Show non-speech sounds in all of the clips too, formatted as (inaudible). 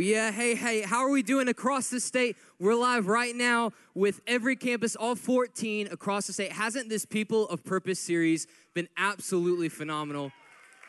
Yeah, hey, hey, how are we doing across the state? We're live right now with every campus, all 14 across the state. Hasn't this People of Purpose series been absolutely phenomenal?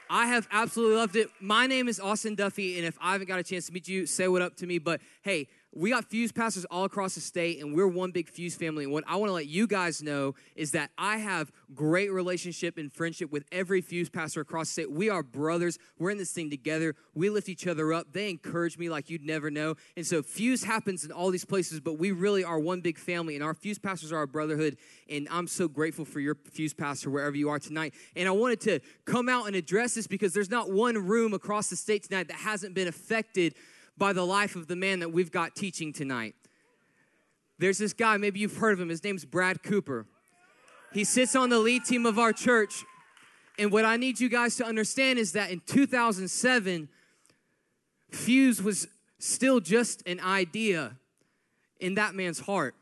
I have absolutely loved it. My name is Austin Duffy, and if I haven't got a chance to meet you, say what up to me. But hey, we got Fuse pastors all across the state, and we're one big Fuse family. And what I want to let you guys know is that I have great relationship and friendship with every Fuse pastor across the state. We are brothers. We're in this thing together. We lift each other up. They encourage me like you'd never know. And so Fuse happens in all these places, but we really are one big family, and our Fuse pastors are our brotherhood. And I'm so grateful for your Fuse pastor wherever you are tonight. And I wanted to come out and address this because there's not one room across the state tonight that hasn't been affected by the life of the man that we've got teaching tonight. There's this guy, maybe you've heard of him. His name's Brad Cooper. He sits on the lead team of our church. And what I need you guys to understand is that in 2007, Fuse was still just an idea in that man's heart.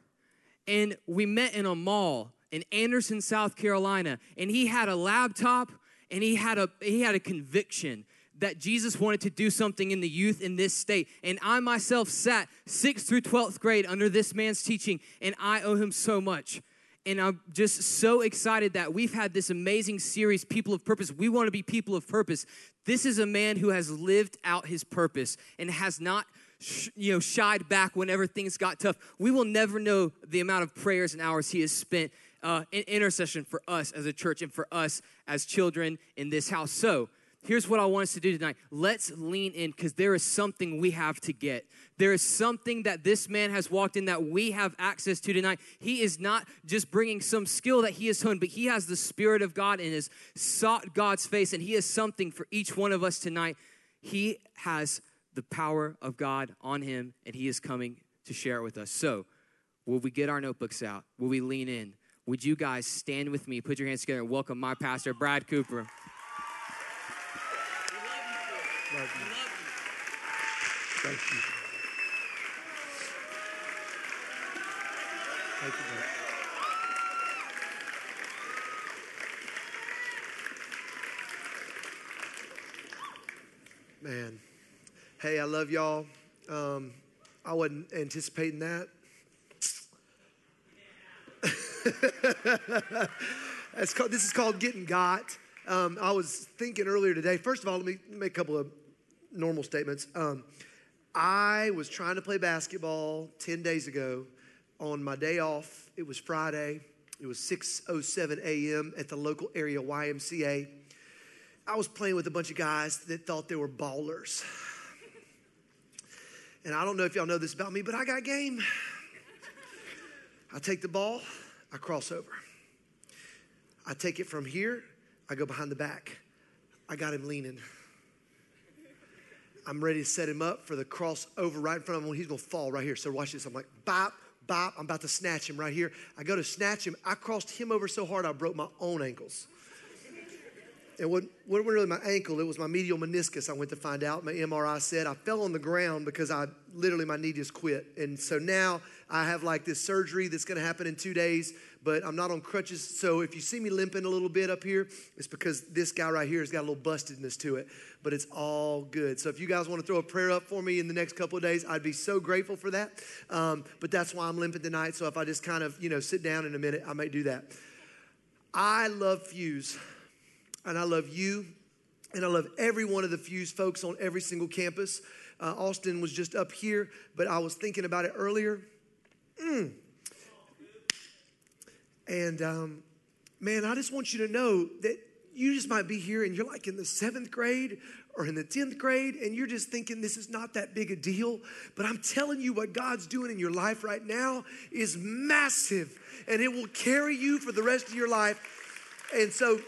And we met in a mall in Anderson, South Carolina, and he had a laptop and he had a he had a conviction that Jesus wanted to do something in the youth in this state. And I myself sat 6th through 12th grade under this man's teaching, and I owe him so much. And I'm just so excited that we've had this amazing series, People of Purpose. We want to be people of purpose. This is a man who has lived out his purpose and has not you know shied back whenever things got tough we will never know the amount of prayers and hours he has spent uh, in intercession for us as a church and for us as children in this house so here's what I want us to do tonight. Let's lean in because there is something we have to get. There is something that this man has walked in that we have access to tonight. He is not just bringing some skill that he has honed, but he has the Spirit of God and has sought God's face, and he has something for each one of us tonight. He has the power of God on him, and he is coming to share it with us. So, will we get our notebooks out? Will we lean in? Would you guys stand with me, put your hands together, and welcome my pastor, Brad Cooper? Love you. Thank you. Thank you, Man. Hey, I love y'all. Um, I wasn't anticipating that. (laughs) That's called, this is called getting got. Um, I was thinking earlier today. First of all, let me make a couple of normal statements. Um, I was trying to play basketball 10 days ago on my day off. It was Friday. It was 6:07 a.m. at the local area YMCA. I was playing with a bunch of guys that thought they were ballers. And I don't know if y'all know this about me, but I got game. I take the ball, I cross over. I take it from here, I go behind the back. I got him leaning. I'm ready to set him up for the crossover right in front of him. He's going to fall right here. So watch this. I'm like, bop, bop. I'm about to snatch him right here. I go to snatch him. I crossed him over so hard I broke my own ankles. It wasn't, wasn't really my ankle, it was my medial meniscus. I went to find out. My MRI said I fell on the ground because I literally, my knee just quit. And so now I have like this surgery that's going to happen in two days, but I'm not on crutches. So if you see me limping a little bit up here, it's because this guy right here has got a little bustedness to it, but it's all good. So if you guys want to throw a prayer up for me in the next couple of days, I'd be so grateful for that. Um, but that's why I'm limping tonight. So if I just kind of, you know, sit down in a minute, I may do that. I love Fuse and I love you, and I love every one of the Fuse folks on every single campus. Uh, Austin was just up here, but I was thinking about it earlier. Mm. And um, man, I just want you to know that you just might be here and you're like in the seventh grade or in the 10th grade and you're just thinking this is not that big a deal. But I'm telling you, what God's doing in your life right now is massive and it will carry you for the rest of your life. And so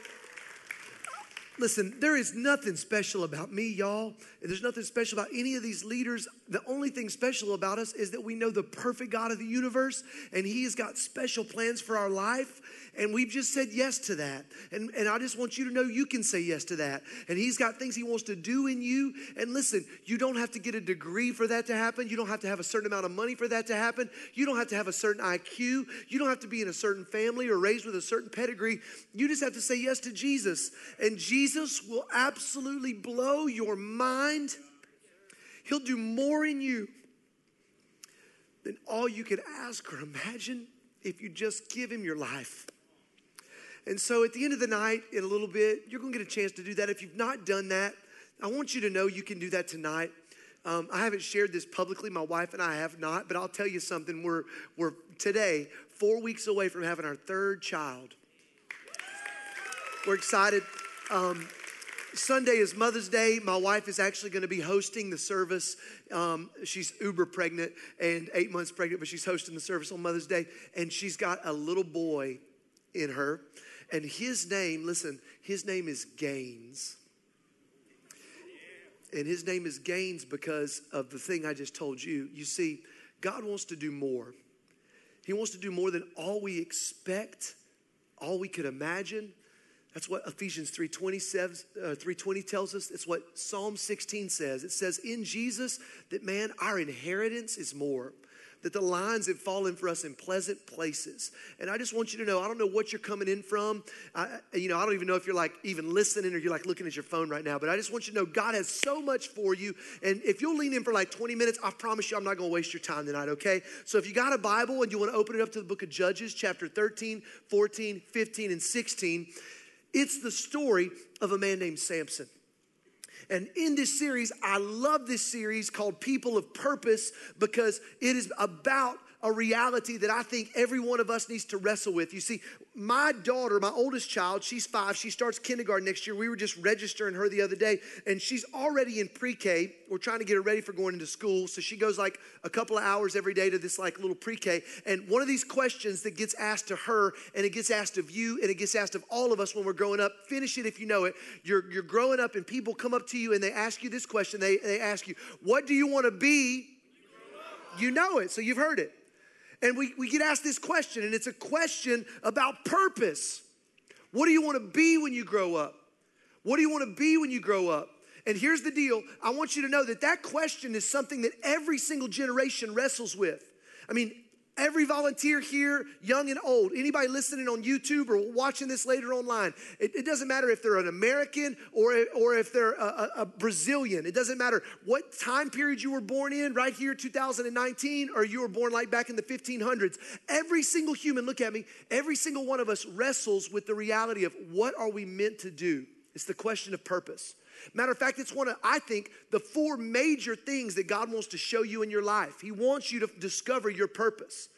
Listen, there is nothing special about me, y'all. There's nothing special about any of these leaders. The only thing special about us is that we know the perfect God of the universe, and He has got special plans for our life. And we've just said yes to that. And, and I just want you to know you can say yes to that. And He's got things He wants to do in you. And listen, you don't have to get a degree for that to happen. You don't have to have a certain amount of money for that to happen. You don't have to have a certain IQ. You don't have to be in a certain family or raised with a certain pedigree. You just have to say yes to Jesus. And Jesus will absolutely blow your mind. He'll do more in you than all you could ask or imagine if you just give Him your life. And so at the end of the night, in a little bit, you're going to get a chance to do that. If you've not done that, I want you to know you can do that tonight. Um, I haven't shared this publicly, my wife and I have not, but I'll tell you something. We're, we're today four weeks away from having our third child. We're excited. Um, Sunday is Mother's Day. My wife is actually going to be hosting the service. Um, she's uber pregnant and eight months pregnant, but she's hosting the service on Mother's Day. And she's got a little boy in her. And his name, listen, his name is Gaines. And his name is Gaines because of the thing I just told you. You see, God wants to do more. He wants to do more than all we expect, all we could imagine. That's what Ephesians 3.20 uh, 320 tells us. It's what Psalm 16 says. It says, in Jesus, that man, our inheritance is more that the lines have fallen for us in pleasant places. And I just want you to know, I don't know what you're coming in from. I, you know, I don't even know if you're like even listening or you're like looking at your phone right now, but I just want you to know God has so much for you. And if you'll lean in for like 20 minutes, I promise you I'm not going to waste your time tonight, okay? So if you got a Bible and you want to open it up to the book of Judges, chapter 13, 14, 15, and 16, it's the story of a man named Samson. And in this series, I love this series called People of Purpose because it is about a reality that I think every one of us needs to wrestle with. You see, my daughter, my oldest child, she's five. She starts kindergarten next year. We were just registering her the other day, and she's already in pre K. We're trying to get her ready for going into school. So she goes like a couple of hours every day to this like little pre K. And one of these questions that gets asked to her, and it gets asked of you, and it gets asked of all of us when we're growing up finish it if you know it. You're, you're growing up, and people come up to you and they ask you this question. They, they ask you, What do you want to be? You know it, so you've heard it. And we, we get asked this question, and it's a question about purpose. What do you want to be when you grow up? What do you want to be when you grow up? And here's the deal I want you to know that that question is something that every single generation wrestles with. I mean, Every volunteer here, young and old, anybody listening on YouTube or watching this later online, it, it doesn't matter if they're an American or, or if they're a, a, a, Brazilian. It doesn't matter what time period you were born in, right here, 2019, or you were born like back in the 1500s. Every single human, look at me, every single one of us wrestles with the reality of what are we meant to do? It's the question of purpose. Matter of fact, it's one of, I think, the four major things that God wants to show you in your life. He wants you to discover your purpose.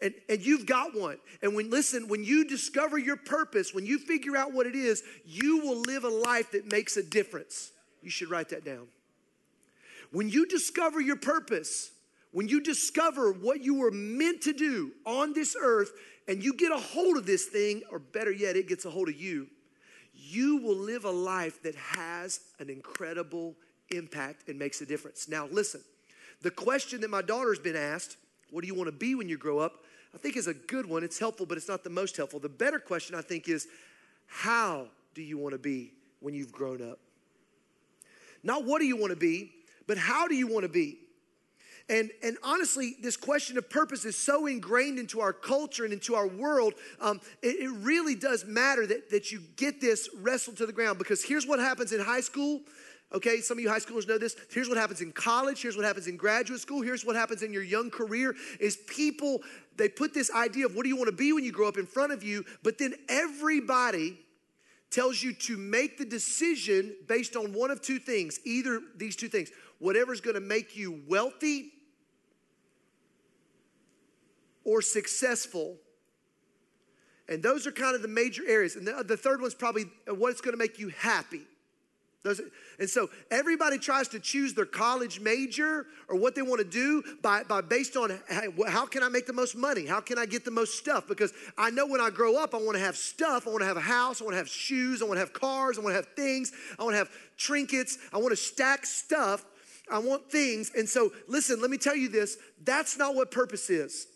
And, and you've got one. And when, listen, when you discover your purpose, when you figure out what it is, you will live a life that makes a difference. You should write that down. When you discover your purpose, when you discover what you were meant to do on this earth, and you get a hold of this thing, or better yet, it gets a hold of you, you will live a life that has an incredible impact and makes a difference. Now, listen, the question that my daughter's been asked, what do you want to be when you grow up? I think is a good one. It's helpful, but it's not the most helpful. The better question, I think, is how do you want to be when you've grown up? Not what do you want to be, but how do you want to be? And, and honestly, this question of purpose is so ingrained into our culture and into our world. Um, it, it really does matter that, that you get this wrestled to the ground because here's what happens in high school. Okay, some of you high schoolers know this. Here's what happens in college. Here's what happens in graduate school. Here's what happens in your young career is people, they put this idea of what do you want to be when you grow up in front of you, but then everybody tells you to make the decision based on one of two things either these two things whatever's going to make you wealthy or successful. And those are kind of the major areas. And the, the third one's probably what's going to make you happy. Those, and so everybody tries to choose their college major or what they want to do by, by based on how, how can I make the most money? How can I get the most stuff? Because I know when I grow up, I want to have stuff. I want to have a house. I want to have shoes. I want to have cars. I want to have things. I want to have trinkets. I want to stack stuff. I want things. And so, listen, let me tell you this that's not what purpose is.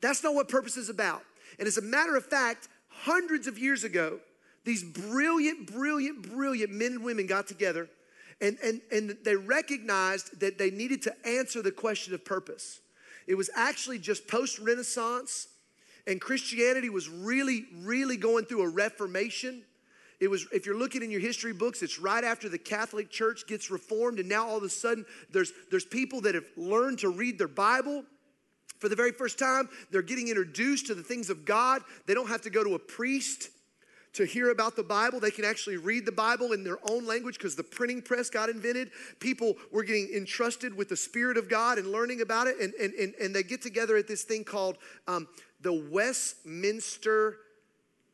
That's not what purpose is about. And as a matter of fact, hundreds of years ago, these brilliant, brilliant, brilliant men and women got together and, and, and they recognized that they needed to answer the question of purpose. It was actually just post Renaissance, and Christianity was really, really going through a reformation. It was, if you're looking in your history books, it's right after the Catholic Church gets reformed, and now all of a sudden there's, there's people that have learned to read their Bible for the very first time. They're getting introduced to the things of God. They don't have to go to a priest to hear about the Bible. They can actually read the Bible in their own language because the printing press got invented. People were getting entrusted with the Spirit of God and learning about it. And, and, and, and they get together at this thing called um, the Westminster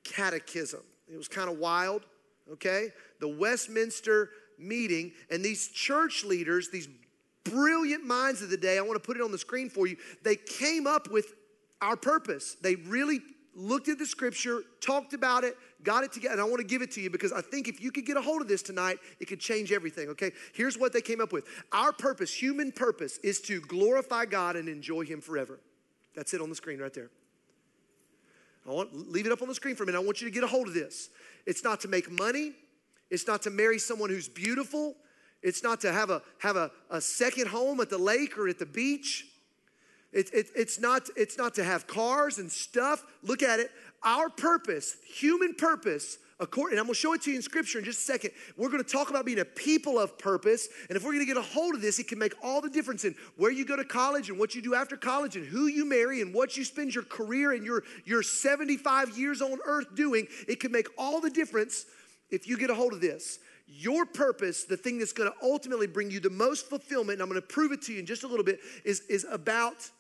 Catechism. It was kind of wild, okay? The Westminster meeting, and these church leaders, these brilliant minds of the day, I want to put it on the screen for you, they came up with our purpose. They really looked at the scripture, talked about it, got it together. And I want to give it to you because I think if you could get a hold of this tonight, it could change everything, okay? Here's what they came up with Our purpose, human purpose, is to glorify God and enjoy Him forever. That's it on the screen right there. I want leave it up on the screen for a minute. I want you to get a hold of this. It's not to make money. It's not to marry someone who's beautiful. It's not to have a have a, a second home at the lake or at the beach. It, it, it's, not, it's not to have cars and stuff. Look at it. Our purpose, human purpose, according, and I'm gonna show it to you in scripture in just a second. We're gonna talk about being a people of purpose. And if we're gonna get a hold of this, it can make all the difference in where you go to college and what you do after college and who you marry and what you spend your career and your, your 75 years on earth doing. It can make all the difference if you get a hold of this. Your purpose, the thing that's gonna ultimately bring you the most fulfillment, and I'm gonna prove it to you in just a little bit, is, is about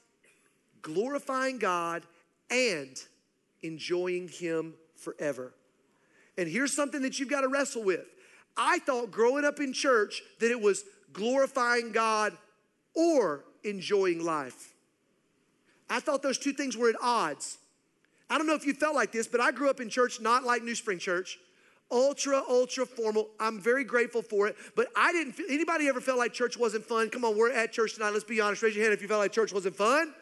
glorifying God and enjoying Him forever. And here's something that you've got to wrestle with. I thought growing up in church that it was glorifying God or enjoying life. I thought those two things were at odds. I don't know if you felt like this, but I grew up in church not like New Spring Church. Ultra, ultra formal. I'm very grateful for it. But I didn't feel, anybody ever felt like church wasn't fun? Come on, we're at church tonight. Let's be honest. Raise your hand if you felt like church wasn't fun.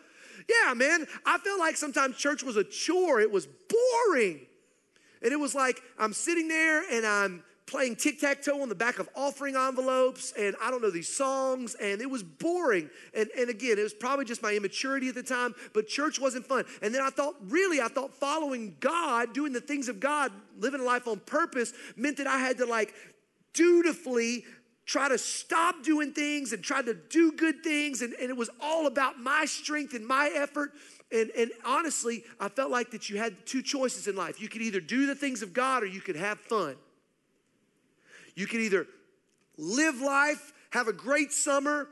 Yeah, man, I felt like sometimes church was a chore. It was boring. And it was like I'm sitting there and I'm playing tic tac toe on the back of offering envelopes, and I don't know these songs, and it was boring. And, and again, it was probably just my immaturity at the time, but church wasn't fun. And then I thought, really, I thought following God, doing the things of God, living a life on purpose meant that I had to like dutifully try to stop doing things and try to do good things. And, and it was all about my strength and my effort. And, and honestly, I felt like that you had two choices in life. You could either do the things of God or you could have fun. You can either live life, have a great summer,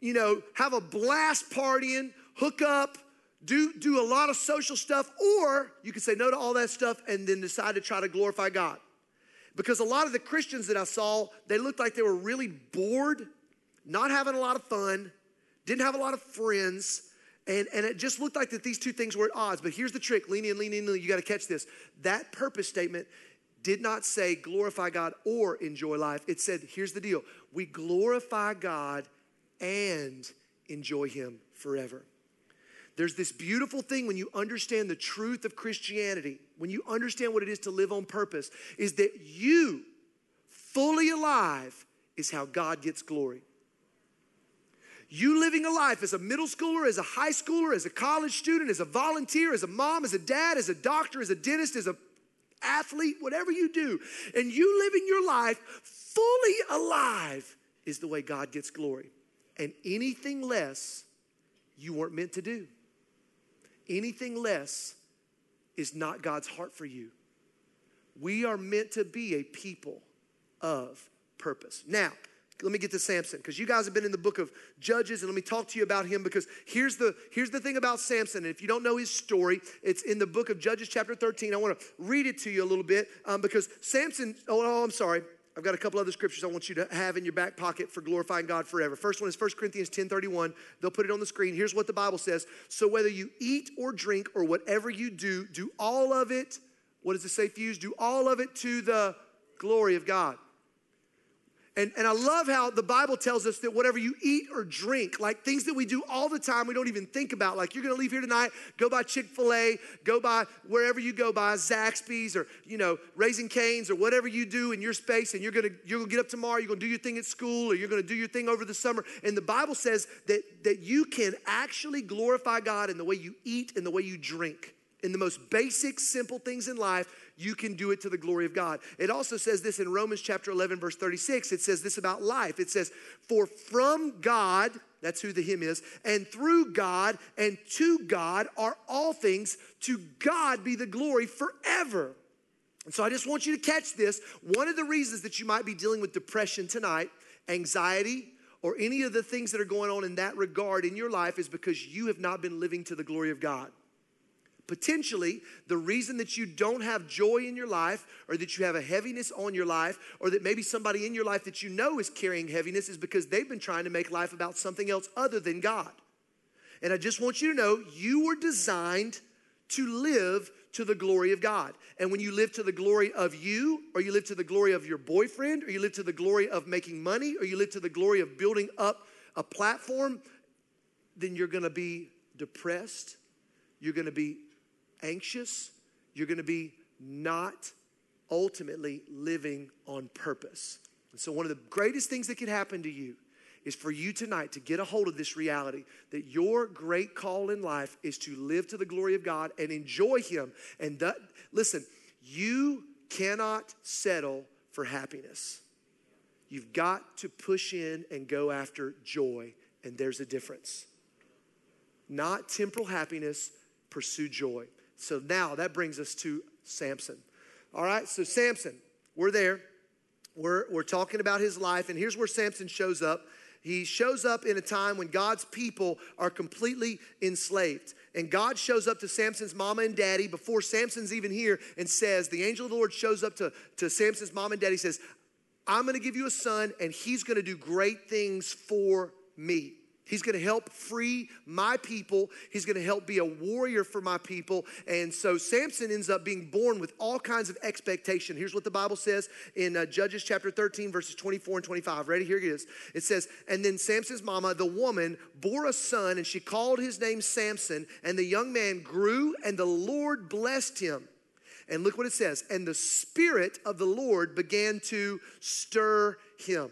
you know, have a blast partying, hook up, do, do a lot of social stuff, or you can say no to all that stuff and then decide to try to glorify God. Because a lot of the Christians that I saw, they looked like they were really bored, not having a lot of fun, didn't have a lot of friends, and, and it just looked like that these two things were at odds. But here's the trick lean in, lean in, you got to catch this. That purpose statement did not say glorify God or enjoy life. It said, here's the deal we glorify God and enjoy Him forever. There's this beautiful thing when you understand the truth of Christianity, when you understand what it is to live on purpose, is that you, fully alive, is how God gets glory. You living a life as a middle schooler, as a high schooler, as a college student, as a volunteer, as a mom, as a dad, as a doctor, as a dentist, as a athlete, whatever you do, and you living your life fully alive is the way God gets glory. And anything less, you weren't meant to do. Anything less is not God's heart for you. We are meant to be a people of purpose. Now, let me get to Samson because you guys have been in the book of Judges and let me talk to you about him because here's the here's the thing about Samson. And if you don't know his story, it's in the book of Judges chapter 13. I want to read it to you a little bit um, because Samson. Oh, oh, I'm sorry. I've got a couple other scriptures I want you to have in your back pocket for glorifying God forever. First one is 1 Corinthians 10 31. They'll put it on the screen. Here's what the Bible says. So whether you eat or drink or whatever you do, do all of it. What does it say, Fuse? Do all of it to the glory of God. And, and I love how the Bible tells us that whatever you eat or drink, like things that we do all the time, we don't even think about. Like you're gonna leave here tonight, go by Chick fil A, go by wherever you go by, Zaxby's or, you know, Raising Canes or whatever you do in your space. And you're gonna, you're gonna get up tomorrow, you're gonna do your thing at school or you're gonna do your thing over the summer. And the Bible says that, that you can actually glorify God in the way you eat and the way you drink. In the most basic, simple things in life, you can do it to the glory of God. It also says this in Romans chapter 11, verse 36. It says this about life. It says, For from God, that's who the hymn is, and through God and to God are all things. To God be the glory forever. And so I just want you to catch this. One of the reasons that you might be dealing with depression tonight, anxiety, or any of the things that are going on in that regard in your life is because you have not been living to the glory of God. Potentially, the reason that you don't have joy in your life, or that you have a heaviness on your life, or that maybe somebody in your life that you know is carrying heaviness is because they've been trying to make life about something else other than God. And I just want you to know you were designed to live to the glory of God. And when you live to the glory of you, or you live to the glory of your boyfriend, or you live to the glory of making money, or you live to the glory of building up a platform, then you're gonna be depressed, you're gonna be anxious, you're gonna be not ultimately living on purpose. And so, one of the greatest things that could happen to you is for you tonight to get a hold of this reality that your great call in life is to live to the glory of God and enjoy Him. And that, listen, you cannot settle for happiness. You've got to push in and go after joy, and there's a difference. Not temporal happiness, pursue joy. So now that brings us to Samson. All right, so Samson, we're there. We're, we're talking about his life, and here's where Samson shows up. He shows up in a time when God's people are completely enslaved. And God shows up to Samson's mama and daddy before Samson's even here and says, The angel of the Lord shows up to, to Samson's mom and daddy, says, I'm gonna give you a son, and he's gonna do great things for me. He's going to help free my people. He's going to help be a warrior for my people. And so Samson ends up being born with all kinds of expectation. Here's what the Bible says in uh, Judges chapter 13, verses 24 and 25. Ready? Here it is. It says, And then Samson's mama, the woman, bore a son, and she called his name Samson. And the young man grew, and the Lord blessed him. And look what it says. And the Spirit of the Lord began to stir him.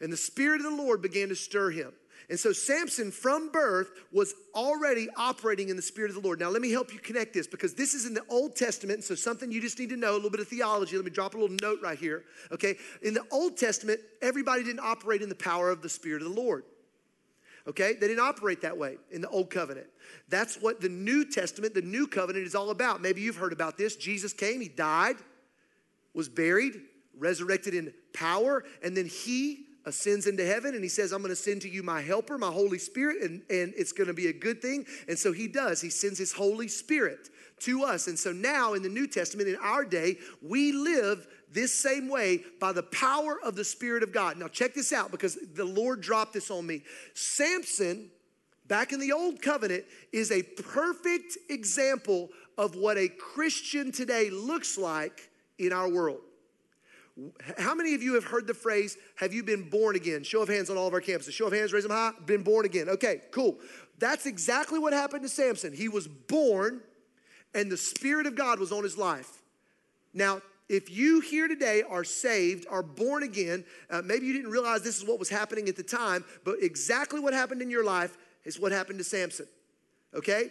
And the Spirit of the Lord began to stir him. And so Samson from birth was already operating in the Spirit of the Lord. Now, let me help you connect this because this is in the Old Testament. So, something you just need to know a little bit of theology. Let me drop a little note right here. Okay. In the Old Testament, everybody didn't operate in the power of the Spirit of the Lord. Okay? They didn't operate that way in the Old Covenant. That's what the New Testament, the New Covenant, is all about. Maybe you've heard about this. Jesus came, He died, was buried, resurrected in power, and then He ascends into heaven and he says, I'm going to send to you my helper, my Holy Spirit, and, and it's going to be a good thing. And so he does. He sends his Holy Spirit to us. And so now in the New Testament, in our day, we live this same way by the power of the Spirit of God. Now, check this out because the Lord dropped this on me. Samson, back in the Old Covenant, is a perfect example of what a Christian today looks like in our world. How many of you have heard the phrase, have you been born again? Show of hands on all of our campuses. Show of hands, raise them high. Been born again. Okay, cool. That's exactly what happened to Samson. He was born, and the Spirit of God was on his life. Now, if you here today are saved, are born again, uh, maybe you didn't realize this is what was happening at the time, but exactly what happened in your life is what happened to Samson. Okay?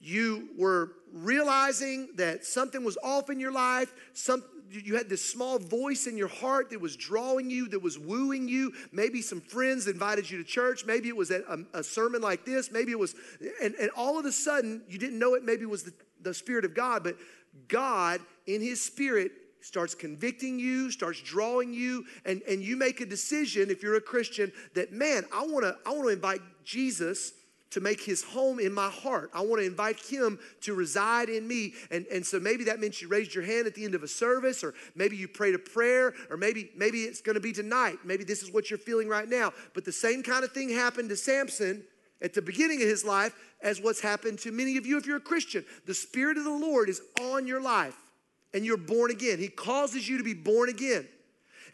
You were realizing that something was off in your life, some, you had this small voice in your heart that was drawing you, that was wooing you. Maybe some friends invited you to church. Maybe it was a, a, sermon like this. Maybe it was, and, and all of a sudden, you didn't know it maybe it was the, the Spirit of God, but God in His Spirit starts convicting you, starts drawing you, and, and you make a decision if you're a Christian that, man, I wanna, I wanna invite Jesus to make his home in my heart. I want to invite him to reside in me. And, and so maybe that means you raised your hand at the end of a service, or maybe you prayed a prayer, or maybe, maybe it's going to be tonight. Maybe this is what you're feeling right now. But the same kind of thing happened to Samson at the beginning of his life as what's happened to many of you if you're a Christian. The Spirit of the Lord is on your life, and you're born again. He causes you to be born again.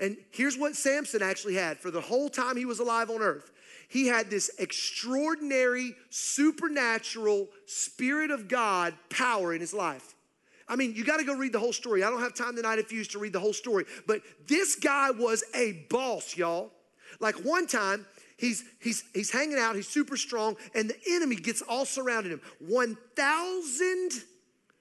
And here's what Samson actually had for the whole time he was alive on earth he had this extraordinary, supernatural, Spirit of God power in his life. I mean, you got to go read the whole story. I don't have time tonight if you used to read the whole story, but this guy was a boss, y'all. Like one time, he's he's he's hanging out, he's super strong, and the enemy gets all surrounded him. 1,000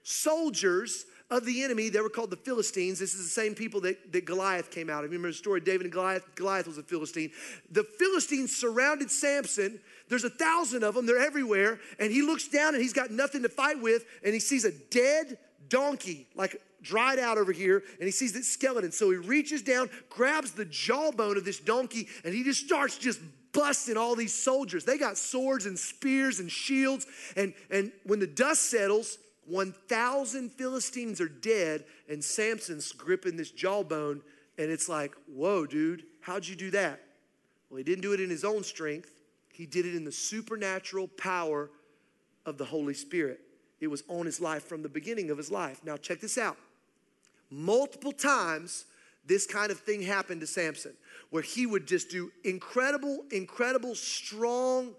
soldiers of the enemy They were called the Philistines. This is the same people that, that Goliath came out of. Remember the story David and Goliath? Goliath was a Philistine. The Philistines surrounded Samson. There's a thousand of them, they're everywhere. And he looks down and he's got nothing to fight with, and he sees a dead donkey, like dried out over here, and he sees this skeleton. So he reaches down, grabs the jawbone of this donkey, and he just starts just busting all these soldiers. They got swords and spears and shields. And, and when the dust settles, 1,000 Philistines are dead, and Samson's gripping this jawbone, and it's like, whoa, dude, how'd you do that? Well, he didn't do it in his own strength, he did it in the supernatural power of the Holy Spirit. It was on his life from the beginning of his life. Now, check this out. Multiple times, this kind of thing happened to Samson, where he would just do incredible, incredible, strong,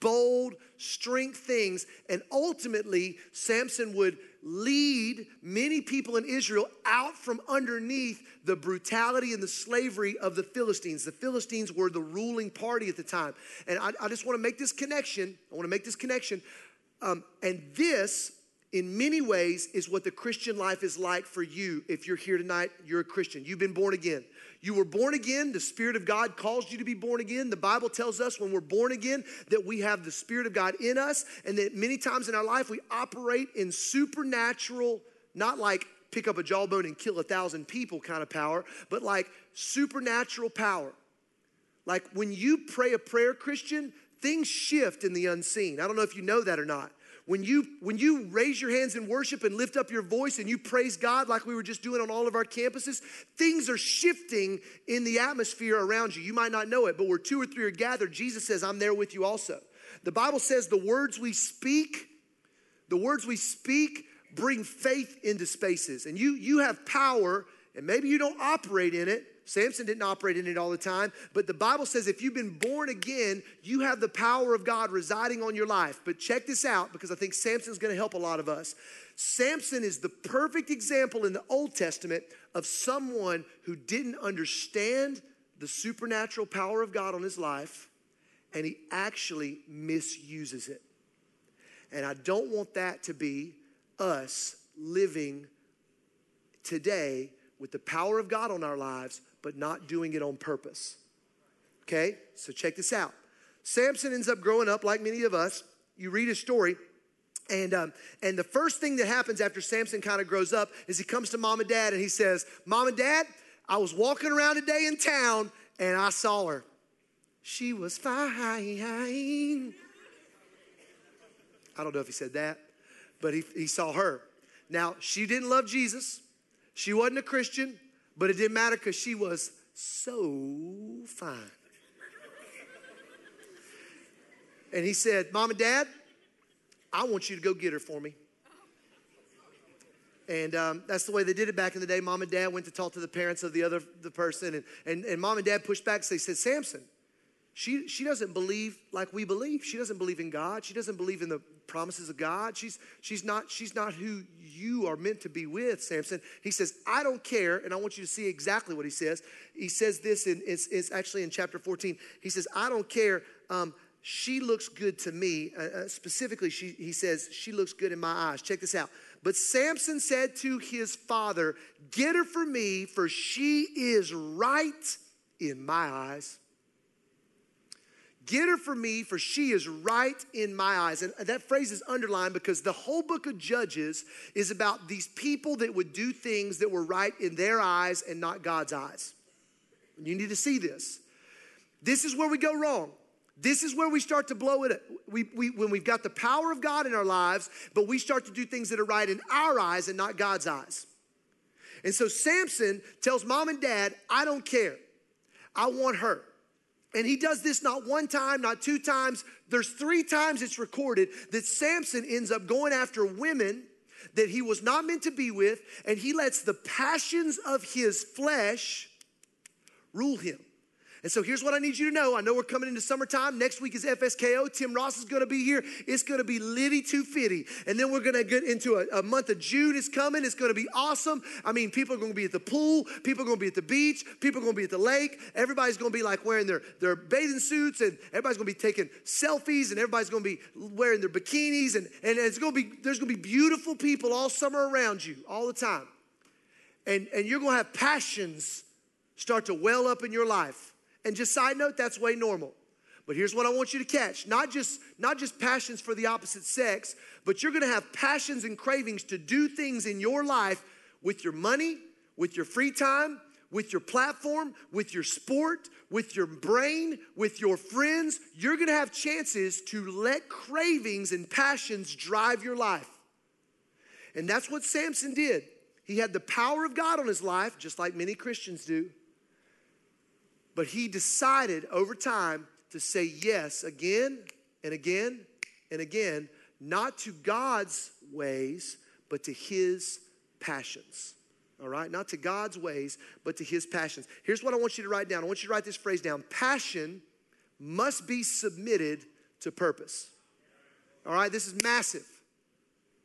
bold, strength things. And ultimately, Samson would lead many people in Israel out from underneath the brutality and the slavery of the Philistines. The Philistines were the ruling party at the time. And I, I just want to make this connection. I want to make this connection. Um, and this in many ways is what the Christian life is like for you if you're here tonight, you're a Christian. You've been born again. You were born again. The Spirit of God calls you to be born again. The Bible tells us when we're born again that we have the Spirit of God in us, and that many times in our life we operate in supernatural, not like pick up a jawbone and kill a thousand people kind of power, but like supernatural power. Like when you pray a prayer, Christian, things shift in the unseen. I don't know if you know that or not. When you when you raise your hands in worship and lift up your voice and you praise God like we were just doing on all of our campuses, things are shifting in the atmosphere around you. You might not know it, but where two or three are gathered, Jesus says, "I'm there with you also." The Bible says the words we speak, the words we speak bring faith into spaces. And you you have power and maybe you don't operate in it, Samson didn't operate in it all the time, but the Bible says if you've been born again, you have the power of God residing on your life. But check this out because I think Samson's going to help a lot of us. Samson is the perfect example in the Old Testament of someone who didn't understand the supernatural power of God on his life and he actually misuses it. And I don't want that to be us living today with the power of God on our lives, but not doing it on purpose. Okay, so check this out. Samson ends up growing up like many of us. You read his story, and, um, and the first thing that happens after Samson kind of grows up is he comes to mom and dad and he says, Mom and dad, I was walking around today in town and I saw her. She was fine. I don't know if he said that, but he, he saw her. Now, she didn't love Jesus. She wasn't a Christian. But it didn't matter because she was so fine. And he said, Mom and Dad, I want you to go get her for me. And um, that's the way they did it back in the day. Mom and dad went to talk to the parents of the other the person, and, and, and mom and dad pushed back. So they said, Samson, she, she doesn't believe like we believe. She doesn't believe in God. She doesn't believe in the promises of God. She's, she's, not, she's not who you are meant to be with, Samson. He says, I don't care. And I want you to see exactly what he says. He says this, in, it's, it's actually in chapter 14. He says, I don't care. Um, she looks good to me. Uh, uh, specifically, she, he says, she looks good in my eyes. Check this out. But Samson said to his father, Get her for me, for she is right in my eyes. Get her for me, for she is right in my eyes. And that phrase is underlined because the whole book of Judges is about these people that would do things that were right in their eyes and not God's eyes. You need to see this. This is where we go wrong. This is where we start to blow it. We, we, when we've got the power of God in our lives, but we start to do things that are right in our eyes and not God's eyes. And so Samson tells mom and dad, I don't care. I want her. And he does this not one time, not two times. There's three times it's recorded that Samson ends up going after women that he was not meant to be with, and he lets the passions of his flesh rule him. And so here's what I need you to know. I know we're coming into summertime. Next week is FSKO. Tim Ross is going to be here. It's going to be litty too fitty. And then we're going to get into a, a month of June is coming. It's going to be awesome. I mean, people are going to be at the pool. People are going to be at the beach. People are going to be at the lake. Everybody's going to be like wearing their, their bathing suits and everybody's going to be taking selfies and everybody's going to be wearing their bikinis. And, and it's going to be, there's going to be beautiful people all summer around you all the time. And, and you're going to have passions start to well up in your life and just side note, that's way normal. But here's what I want you to catch. Not just not just passions for the opposite sex, but you're going to have passions and cravings to do things in your life with your money, with your free time, with your platform, with your sport, with your brain, with your friends. You're going to have chances to let cravings and passions drive your life. And that's what Samson did. He had the power of God on his life, just like many Christians do. But he decided over time to say yes again and again and again, not to God's ways, but to his passions. All right? Not to God's ways, but to his passions. Here's what I want you to write down. I want you to write this phrase down. Passion must be submitted to purpose. All right? This is massive.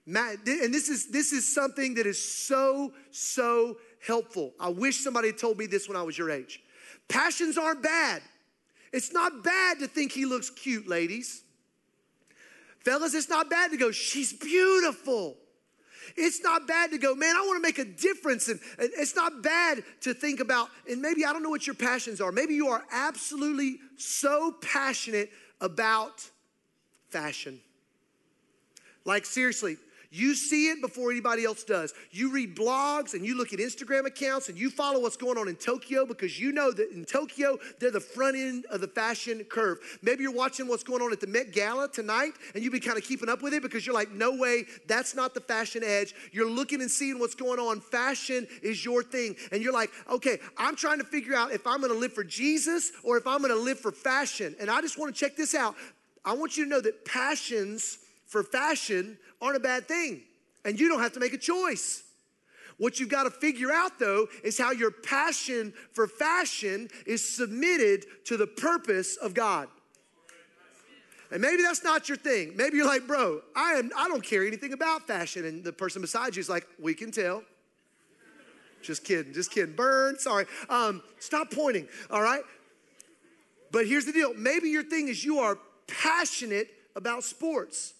And this is this is something that is so so helpful. I wish somebody had told me this when I was your age. Passions aren't bad. It's not bad to think he looks cute, ladies. Fellas, it's not bad to go, she's beautiful. It's not bad to go, man, I want to make a difference. And, and it's not bad to think about, and maybe I don't know what your passions are. Maybe you are absolutely so passionate about fashion. Like, seriously, you see it before anybody else does. You read blogs and you look at Instagram accounts and you follow what's going on in Tokyo because you know that in Tokyo, they're the front end of the fashion curve. Maybe you're watching what's going on at the Met Gala tonight and you've been kind of keeping up with it because you're like, no way, that's not the fashion edge. You're looking and seeing what's going on. Fashion is your thing. And you're like, okay, I'm trying to figure out if I'm gonna live for Jesus or if I'm gonna live for fashion. And I just wanna check this out. I want you to know that passions for fashion aren't a bad thing. And you don't have to make a choice. What you've got to figure out though is how your passion for fashion is submitted to the purpose of God. And maybe that's not your thing. Maybe you're like, bro, I am I don't care anything about fashion. And the person beside you is like, we can tell. Just kidding, just kidding. Burn, sorry. Um, stop pointing, all right? But here's the deal. Maybe your thing is you are passionate about sports.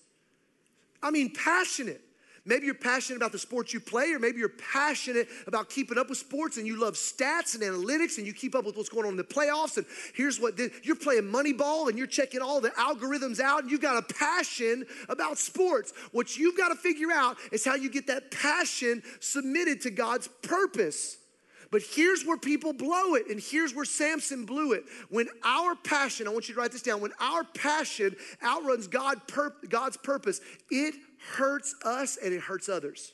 I mean, passionate. Maybe you're passionate about the sports you play, or maybe you're passionate about keeping up with sports and you love stats and analytics and you keep up with what's going on in the playoffs. And here's what you're playing Moneyball and you're checking all the algorithms out and you've got a passion about sports. What you've got to figure out is how you get that passion submitted to God's purpose. But here's where people blow it, and here's where Samson blew it. When our passion, I want you to write this down, when our passion outruns God pur- God's purpose, it hurts us and it hurts others.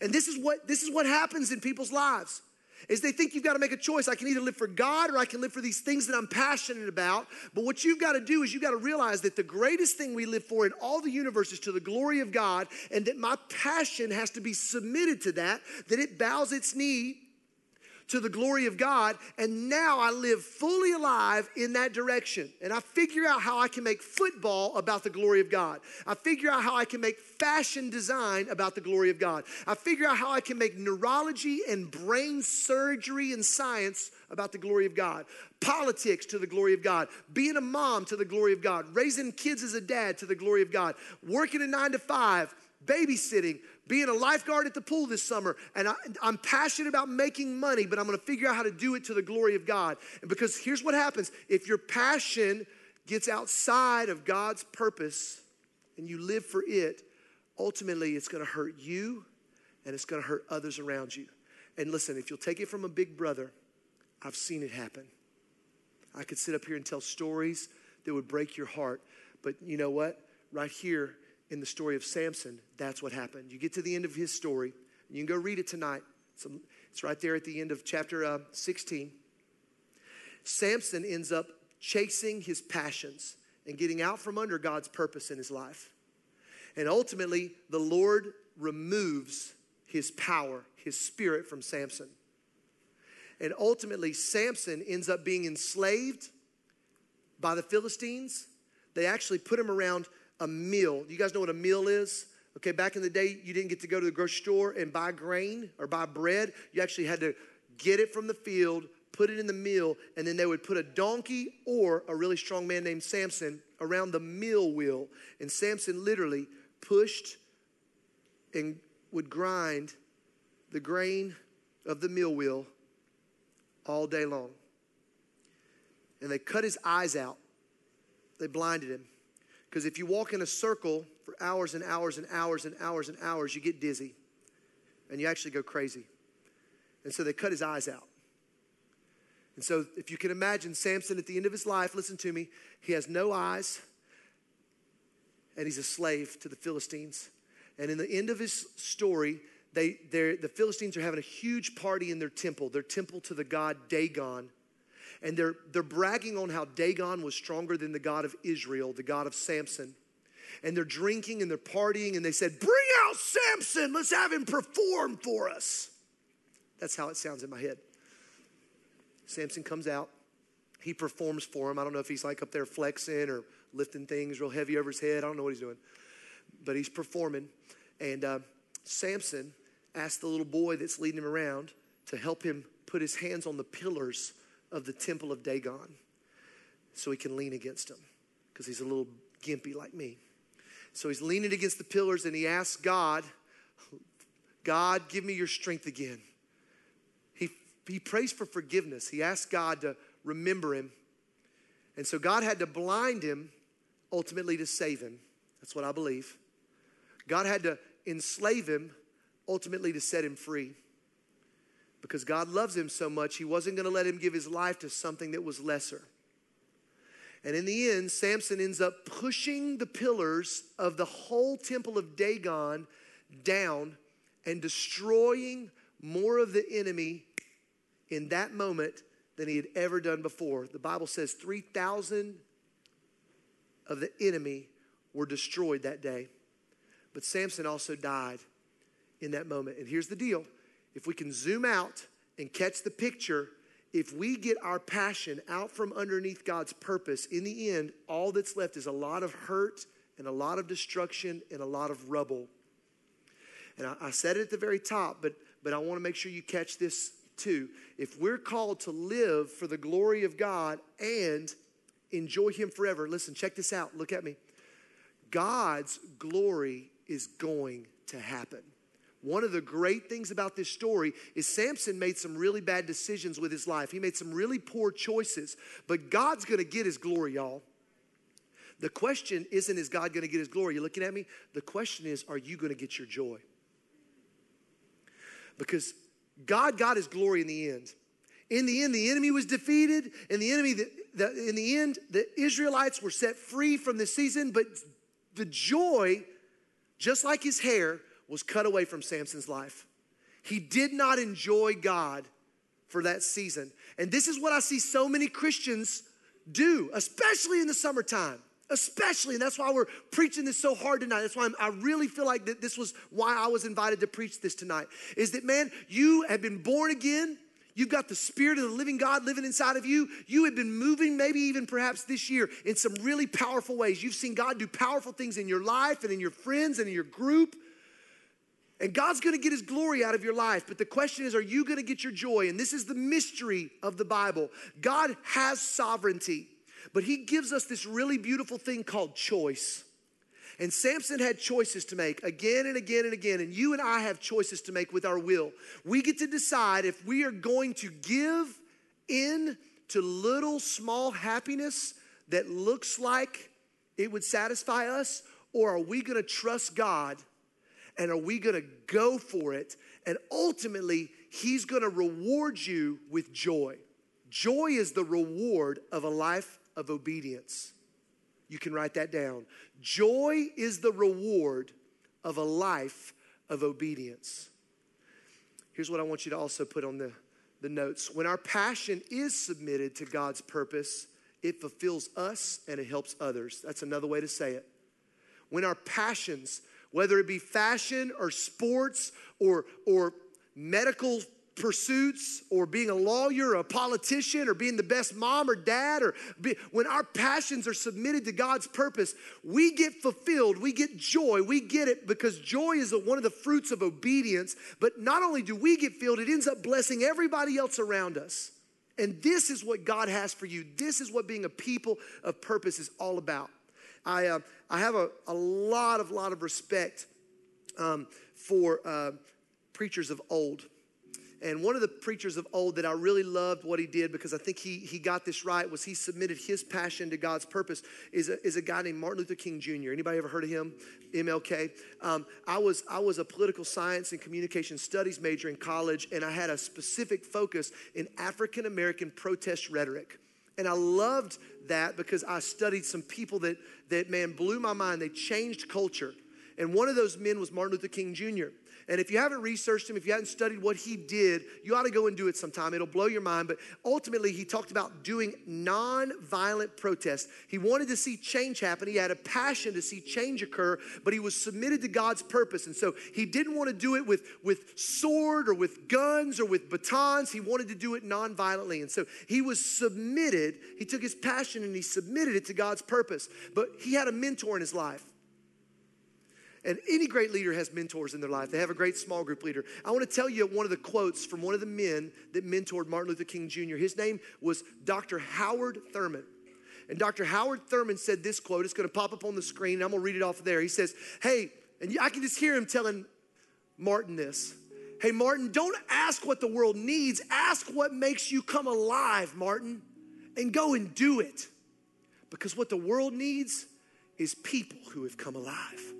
And this is what this is what happens in people's lives is they think you've got to make a choice. I can either live for God or I can live for these things that I'm passionate about. But what you've got to do is you've got to realize that the greatest thing we live for in all the universe is to the glory of God, and that my passion has to be submitted to that, that it bows its knee to the glory of God. And now I live fully alive in that direction. And I figure out how I can make football about the glory of God. I figure out how I can make fashion design about the glory of God. I figure out how I can make neurology and brain surgery and science about the glory of God, politics to the glory of God, being a mom to the glory of God, raising kids as a dad to the glory of God, working a nine to five, babysitting, being a lifeguard at the pool this summer, and I, am passionate about making money, but I'm gonna figure out how to do it to the glory of God. And because here's what happens if your passion gets outside of God's purpose and you live for it, ultimately it's gonna hurt you and it's gonna hurt others around you. And listen, if you'll take it from a big brother, I've seen it happen. I could sit up here and tell stories that would break your heart, but you know what? Right here, in the story of Samson, that's what happened. You get to the end of his story, you can go read it tonight. It's, it's right there at the end of chapter uh, 16. Samson ends up chasing his passions and getting out from under God's purpose in his life. And ultimately, the Lord removes his power, his spirit from Samson. And ultimately, Samson ends up being enslaved by the Philistines. They actually put him around a mill. You guys know what a mill is? Okay, back in the day, you didn't get to go to the grocery store and buy grain or buy bread. You actually had to get it from the field, put it in the mill, and then they would put a donkey or a really strong man named Samson around the mill wheel. And Samson literally pushed and would grind the grain of the mill wheel all day long. And they cut his eyes out, they blinded him. Because if you walk in a circle for hours and hours and hours and hours and hours, you get dizzy and you actually go crazy. And so they cut his eyes out. And so, if you can imagine Samson at the end of his life, listen to me, he has no eyes and he's a slave to the Philistines. And in the end of his story, they, the Philistines are having a huge party in their temple, their temple to the god Dagon. And they're, they're bragging on how Dagon was stronger than the God of Israel, the God of Samson. And they're drinking and they're partying, and they said, Bring out Samson, let's have him perform for us. That's how it sounds in my head. Samson comes out, he performs for him. I don't know if he's like up there flexing or lifting things real heavy over his head. I don't know what he's doing, but he's performing. And uh, Samson asked the little boy that's leading him around to help him put his hands on the pillars of the temple of Dagon so he can lean against him because he's a little gimpy like me. So he's leaning against the pillars and he asks God, God, give me your strength again. He, he prays for forgiveness. He asks God to remember him. And so God had to blind him ultimately to save him. That's what I believe. God had to enslave him ultimately to set him free because God loves him so much, he wasn't going to let him give his life to something that was lesser. And in the end, Samson ends up pushing the pillars of the whole temple of Dagon down and destroying more of the enemy in that moment than he had ever done before. The Bible says 3,000 of the enemy were destroyed that day. But Samson also died in that moment. And here's the deal if we can zoom out and catch the picture, if we get our passion out from underneath God's purpose, in the end, all that's left is a lot of hurt and a lot of destruction and a lot of rubble. And I, I said it at the very top, but, but I want to make sure you catch this too. If we're called to live for the glory of God and enjoy Him forever, listen, check this out. Look at me. God's glory is going to happen. One of the great things about this story is Samson made some really bad decisions with his life. He made some really poor choices, but God's gonna get his glory, y'all. The question isn't, is God gonna get his glory? You're looking at me? The question is, are you gonna get your joy? Because God got his glory in the end. In the end, the enemy was defeated. In the enemy, the, the, in the end, the Israelites were set free from the season, but the joy, just like his hair, was cut away from Samson's life. He did not enjoy God for that season. And this is what I see so many Christians do, especially in the summertime. Especially, and that's why we're preaching this so hard tonight. That's why I'm, i really feel like that this was why I was invited to preach this tonight. Is that, man, you have been born again. You've got the Spirit of the living God living inside of you. You have been moving, maybe even perhaps this year, in some really powerful ways. You've seen God do powerful things in your life and in your friends and in your group. And God's gonna get his glory out of your life. But the question is, are you gonna get your joy? And this is the mystery of the Bible. God has sovereignty, but he gives us this really beautiful thing called choice. And Samson had choices to make again and again and again. And you and I have choices to make with our will. We get to decide if we are going to give in to little small happiness that looks like it would satisfy us, or are we gonna trust God? And are we gonna go for it? And ultimately, He's gonna reward you with joy. Joy is the reward of a life of obedience. You can write that down. Joy is the reward of a life of obedience. Here's what I want you to also put on the, the notes. When our passion is submitted to God's purpose, it fulfills us and it helps others. That's another way to say it. When our passions whether it be fashion or sports or, or medical pursuits or being a lawyer or a politician or being the best mom or dad or be, when our passions are submitted to God's purpose, we get fulfilled, we get joy, we get it because joy is a, one of the fruits of obedience. But not only do we get filled, it ends up blessing everybody else around us. And this is what God has for you. This is what being a people of purpose is all about. I, uh, I have a, a lot of lot of respect um, for uh, preachers of old. And one of the preachers of old that I really loved what he did because I think he, he got this right was he submitted his passion to God's purpose is a, is a guy named Martin Luther King Jr. Anybody ever heard of him? MLK. Um, I, was, I was a political science and communication studies major in college and I had a specific focus in African American protest rhetoric. And I loved that because I studied some people that, that, man, blew my mind. They changed culture. And one of those men was Martin Luther King Jr. And if you haven't researched him, if you haven't studied what he did, you ought to go and do it sometime. It'll blow your mind. But ultimately, he talked about doing non-violent protests. He wanted to see change happen. He had a passion to see change occur, but he was submitted to God's purpose. And so he didn't want to do it with, with sword or with guns or with batons. He wanted to do it non-violently. And so he was submitted. He took his passion and he submitted it to God's purpose. But he had a mentor in his life. And any great leader has mentors in their life. They have a great small group leader. I want to tell you one of the quotes from one of the men that mentored Martin Luther King Jr. His name was Dr. Howard Thurman. And Dr. Howard Thurman said this quote. It's going to pop up on the screen. I'm going to read it off there. He says, Hey, and I can just hear him telling Martin this. Hey, Martin, don't ask what the world needs. Ask what makes you come alive, Martin, and go and do it. Because what the world needs is people who have come alive.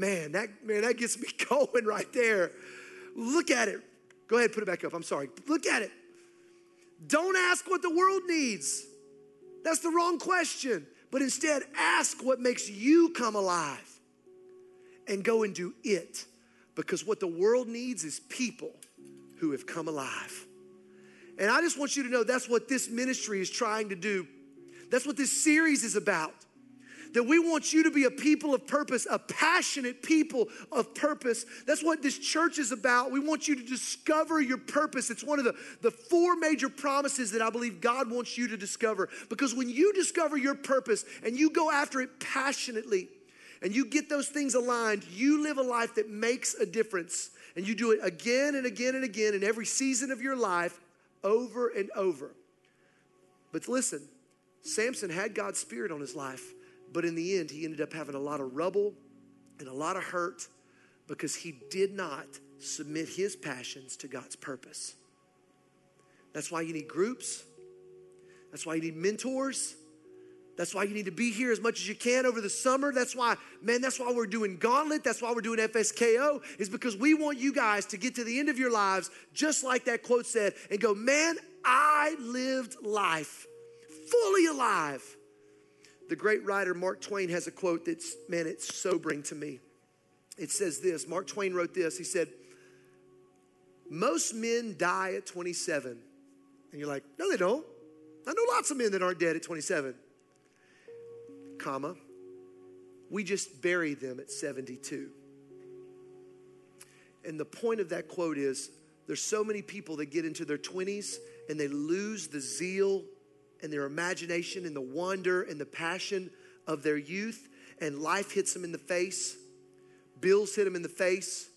Man, that man, that gets me (laughs) going right there. Look at it. Go ahead, put it back up. I'm sorry. Look at it. Don't ask what the world needs. That's the wrong question. But instead, ask what makes you come alive and go and do it. Because what the world needs is people who have come alive. And I just want you to know that's what this ministry is trying to do. That's what this series is about that we want you to be a people of purpose, a passionate people of purpose. That's what this church is about. We want you to discover your purpose. It's one of the, the four major promises that I believe God wants you to discover. Because when you discover your purpose and you go after it passionately, and you get those things aligned, you live a life that makes a difference. And you do it again and again and again in every season of your life, over and over. But listen, Samson had God's Spirit on his life. But in the end, he ended up having a lot of rubble and a lot of hurt because he did not submit his passions to God's purpose. That's why you need groups. That's why you need mentors. That's why you need to be here as much as you can over the summer. That's why, man, that's why we're doing Gauntlet. That's why we're doing FSKO, is because we want you guys to get to the end of your lives, just like that quote said, and go, man, I lived life fully alive the great writer Mark Twain has a quote that's, man, it's sobering to me. It says this Mark Twain wrote this. He said, Most men die at 27. And you're like, No, they don't. I know lots of men that aren't dead at 27. Comma, we just bury them at 72. And the point of that quote is there's so many people that get into their 20s and they lose the zeal and their imagination and the wonder and the passion of their youth, and life hits them in the face. Bills hit them in the face.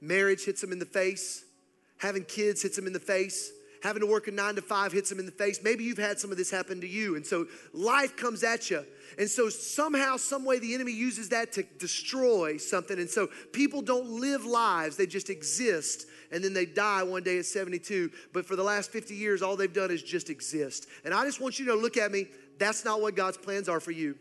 Marriage hits them in the face. Having kids hits them in the face. Having to work a nine to five hits them in the face. Maybe you've had some of this happen to you. And so life comes at you. And so somehow, some way, the enemy uses that to destroy something. And so people don't live lives, they just exist and then they die one day at 72. But for the last 50 years, all they've done is just exist. And I just want you to look at me. That's not what God's plans are for you.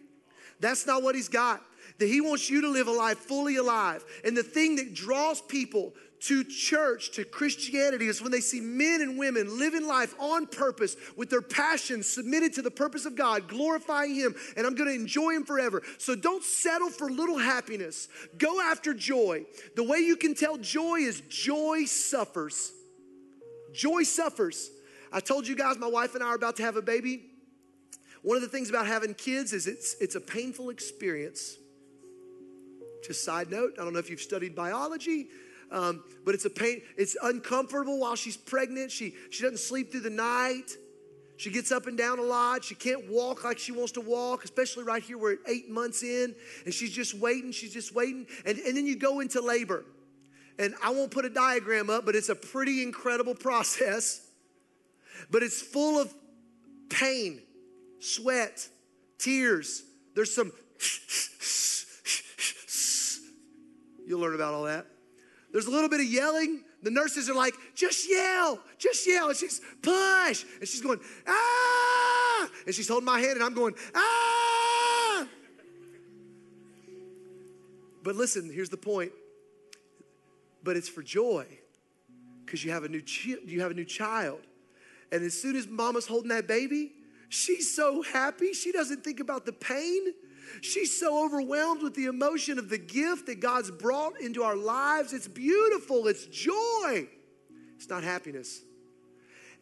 That's not what He's got. That He wants you to live a life fully alive. And the thing that draws people to church, to Christianity, is when they see men and women living life on purpose with their passions submitted to the purpose of God, glorifying Him, and I'm gonna enjoy Him forever. So don't settle for little happiness. Go after joy. The way you can tell joy is joy suffers. Joy suffers. I told you guys, my wife and I are about to have a baby. One of the things about having kids is it's, it's a painful experience. Just side note, I don't know if you've studied biology, Um, but it's a pain. It's uncomfortable while she's pregnant. She she doesn't sleep through the night. She gets up and down a lot. She can't walk like she wants to walk, especially right here. We're eight months in, and she's just waiting. She's just waiting. And, and then you go into labor. And I won't put a diagram up, but it's a pretty incredible (laughs) process. But it's full of pain, sweat, tears. There's some, (laughs) you'll learn about all that. There's a little bit of yelling. The nurses are like, just yell, just yell. And she's, push. And she's going, ah. And she's holding my hand, and I'm going, ah. But listen, here's the point. But it's for joy because you have a new chi- you have a new child. And as soon as mama's holding that baby, she's so happy. She doesn't think about the pain. She's so overwhelmed with the emotion of the gift that God's brought into our lives. It's beautiful, it's joy. It's not happiness.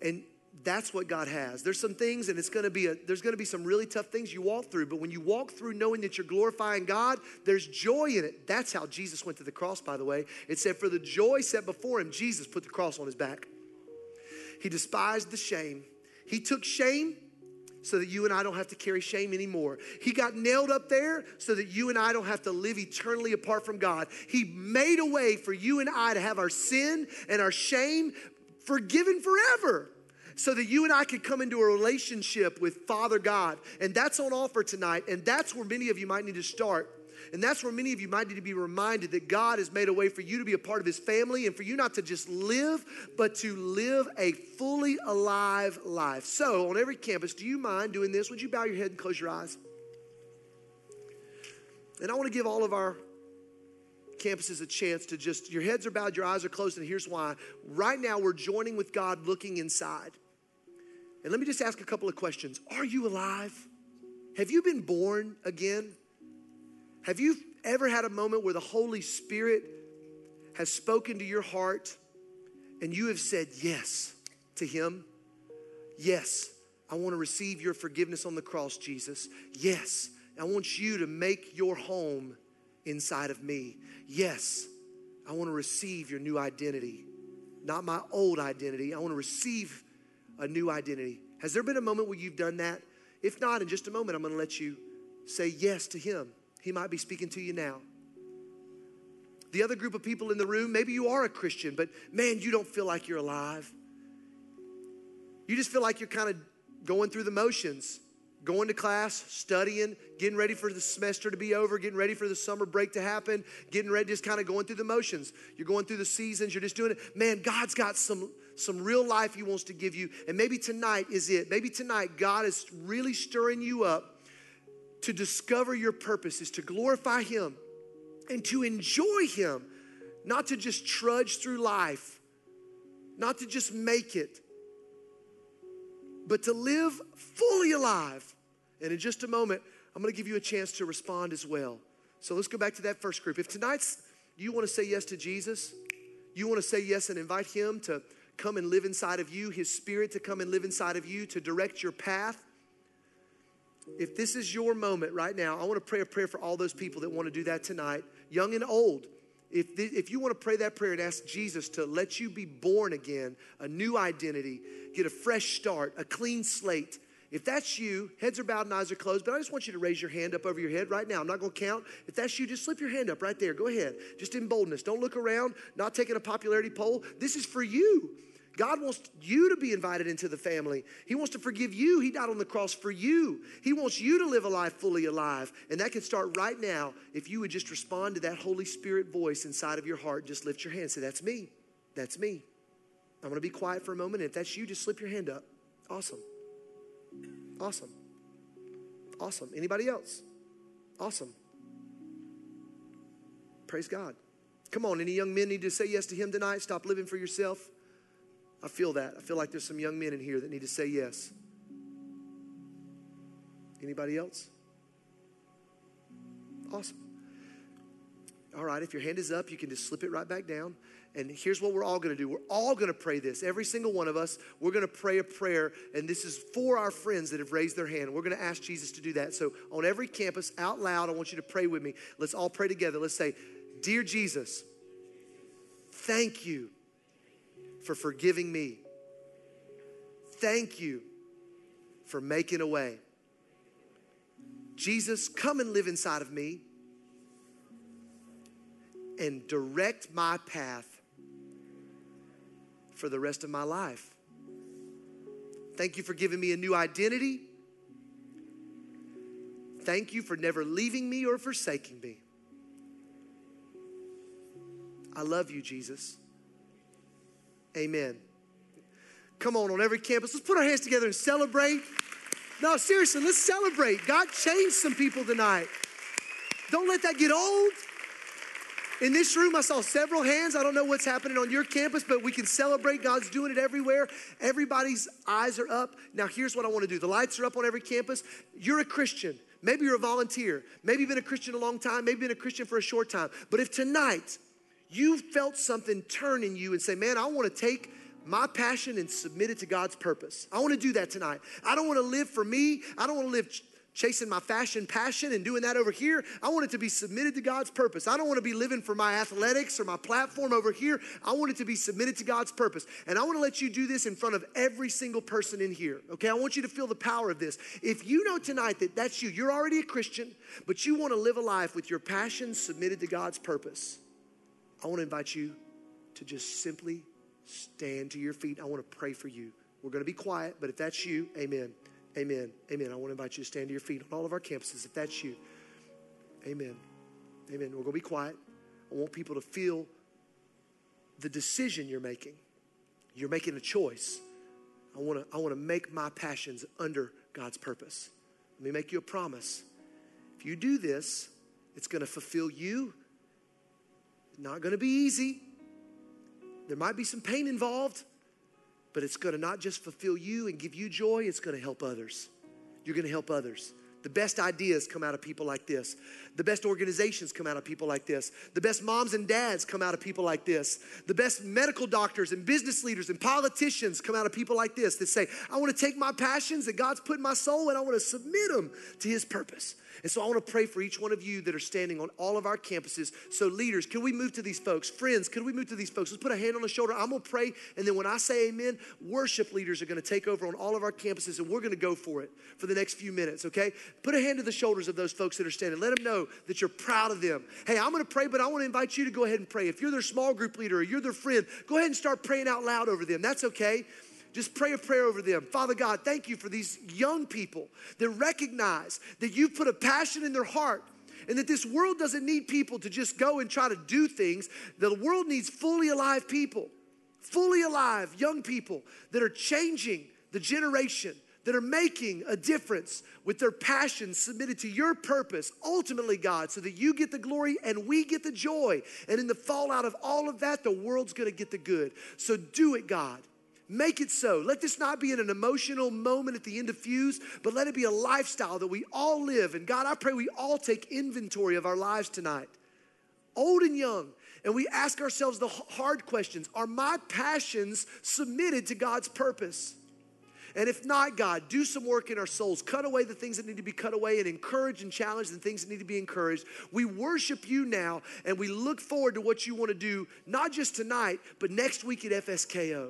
And that's what God has. There's some things, and it's gonna be a, there's gonna be some really tough things you walk through, but when you walk through knowing that you're glorifying God, there's joy in it. That's how Jesus went to the cross, by the way. It said, For the joy set before him, Jesus put the cross on his back. He despised the shame. He took shame so that you and I don't have to carry shame anymore. He got nailed up there so that you and I don't have to live eternally apart from God. He made a way for you and I to have our sin and our shame forgiven forever so that you and I could come into a relationship with Father God. And that's on offer tonight. And that's where many of you might need to start. And that's where many of you might need to be reminded that God has made a way for you to be a part of His family and for you not to just live, but to live a fully alive life. So, on every campus, do you mind doing this? Would you bow your head and close your eyes? And I want to give all of our campuses a chance to just, your heads are bowed, your eyes are closed, and here's why. Right now, we're joining with God looking inside. And let me just ask a couple of questions Are you alive? Have you been born again? Have you ever had a moment where the Holy Spirit has spoken to your heart and you have said yes to Him? Yes, I want to receive your forgiveness on the cross, Jesus. Yes, I want you to make your home inside of me. Yes, I want to receive your new identity, not my old identity. I want to receive a new identity. Has there been a moment where you've done that? If not, in just a moment, I'm going to let you say yes to Him. He might be speaking to you now. The other group of people in the room, maybe you are a Christian, but man, you don't feel like you're alive. You just feel like you're kind of going through the motions, going to class, studying, getting ready for the semester to be over, getting ready for the summer break to happen, getting ready, just kind of going through the motions. You're going through the seasons, you're just doing it. Man, God's got some some real life he wants to give you. And maybe tonight is it. Maybe tonight God is really stirring you up to discover your purpose is to glorify Him and to enjoy Him, not to just trudge through life, not to just make it, but to live fully alive. And in just a moment, I'm gonna give you a chance to respond as well. So let's go back to that first group. If tonight's you wanna say yes to Jesus, you wanna say yes and invite Him to come and live inside of you, His Spirit to come and live inside of you, to direct your path if this is your moment right now, I want to pray a prayer for all those people that want to do that tonight, young and old. If, th- if you want to pray that prayer and ask Jesus to let you be born again, a new identity, get a fresh start, a clean slate, if that's you, heads are bowed and eyes are closed, but I just want you to raise your hand up over your head right now. I'm not going to count. If that's you, just slip your hand up right there. Go ahead. Just in boldness. Don't look around, not taking a popularity poll. This is for you. God wants you to be invited into the family. He wants to forgive you. He died on the cross for you. He wants you to live a life fully alive. And that can start right now if you would just respond to that Holy Spirit voice inside of your heart. Just lift your hand. Say, That's me. That's me. I'm going to be quiet for a moment. And if that's you, just slip your hand up. Awesome. Awesome. Awesome. Anybody else? Awesome. Praise God. Come on, any young men need to say yes to Him tonight? Stop living for yourself. I feel that. I feel like there's some young men in here that need to say yes. Anybody else? Awesome. All right, if your hand is up, you can just slip it right back down. And here's what we're all gonna do we're all gonna pray this. Every single one of us, we're gonna pray a prayer. And this is for our friends that have raised their hand. We're gonna ask Jesus to do that. So on every campus, out loud, I want you to pray with me. Let's all pray together. Let's say, Dear Jesus, Thank you for forgiving me. Thank you for making a way. Jesus, come and live inside of me and direct my path for the rest of my life. Thank you for giving me a new identity. Thank you for never leaving me or forsaking me. I love you, Jesus. Amen. Come on, on every campus, let's put our hands together and celebrate. No, seriously, let's celebrate. God changed some people tonight. Don't let that get old. In this room, I saw several hands. I don't know what's happening on your campus, but we can celebrate. God's doing it everywhere. Everybody's eyes are up. Now, here's what I want to do the lights are up on every campus. You're a Christian. Maybe you're a volunteer. Maybe you've been a Christian a long time. Maybe you've been a Christian for a short time. But if tonight you felt something turn in you and say, man, I want to take my passion and submit it to God's purpose. I want to do that tonight. I don't want to live for me. I don't want to live ch- chasing my fashion passion and doing that over here. I want it to be submitted to God's purpose. I don't want to be living for my athletics or my platform over here. I want it to be submitted to God's purpose. And I want to let you do this in front of every single person in here. Okay? I want you to feel the power of this. If you know tonight that that's you, you're already a Christian, but you want to live a life with your passion submitted to God's purpose. I want to invite you to just simply stand to your feet. I want to pray for you. We're going to be quiet, but if that's you, amen. Amen. Amen. I want to invite you to stand to your feet on all of our campuses if that's you. Amen. Amen. We're going to be quiet. I want people to feel the decision you're making. You're making a choice. I want to I want to make my passions under God's purpose. Let me make you a promise. If you do this, it's going to fulfill you. Not going to be easy. There might be some pain involved, but it's going to not just fulfill you and give you joy, it's going to help others. You're going to help others. The best ideas come out of people like this. The best organizations come out of people like this. The best moms and dads come out of people like this. The best medical doctors and business leaders and politicians come out of people like this that say, I want to take my passions that God's put in my soul and I want to submit them to His purpose. And so I want to pray for each one of you that are standing on all of our campuses. So, leaders, can we move to these folks? Friends, can we move to these folks? Let's put a hand on the shoulder. I'm going to pray. And then when I say amen, worship leaders are going to take over on all of our campuses and we're going to go for it for the next few minutes, okay? Put a hand to the shoulders of those folks that are standing. Let them know that you're proud of them. Hey, I'm going to pray, but I want to invite you to go ahead and pray. If you're their small group leader or you're their friend, go ahead and start praying out loud over them. That's okay. Just pray a prayer over them. Father God, thank you for these young people that recognize that you've put a passion in their heart and that this world doesn't need people to just go and try to do things. The world needs fully alive people, fully alive young people that are changing the generation, that are making a difference with their passion submitted to your purpose, ultimately, God, so that you get the glory and we get the joy. And in the fallout of all of that, the world's gonna get the good. So do it, God. Make it so. Let this not be an emotional moment at the end of Fuse, but let it be a lifestyle that we all live. And God, I pray we all take inventory of our lives tonight, old and young. And we ask ourselves the hard questions Are my passions submitted to God's purpose? And if not, God, do some work in our souls. Cut away the things that need to be cut away and encourage and challenge the things that need to be encouraged. We worship you now and we look forward to what you want to do, not just tonight, but next week at FSKO.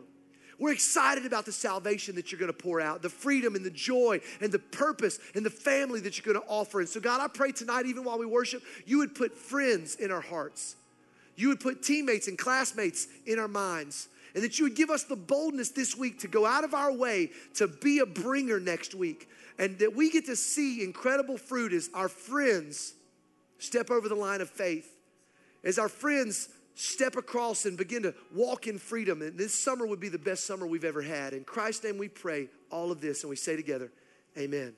We're excited about the salvation that you're going to pour out, the freedom and the joy and the purpose and the family that you're going to offer. And so, God, I pray tonight, even while we worship, you would put friends in our hearts. You would put teammates and classmates in our minds. And that you would give us the boldness this week to go out of our way to be a bringer next week. And that we get to see incredible fruit as our friends step over the line of faith, as our friends step across and begin to walk in freedom. And this summer would be the best summer we've ever had. In Christ's name we pray all of this and we say together, Amen.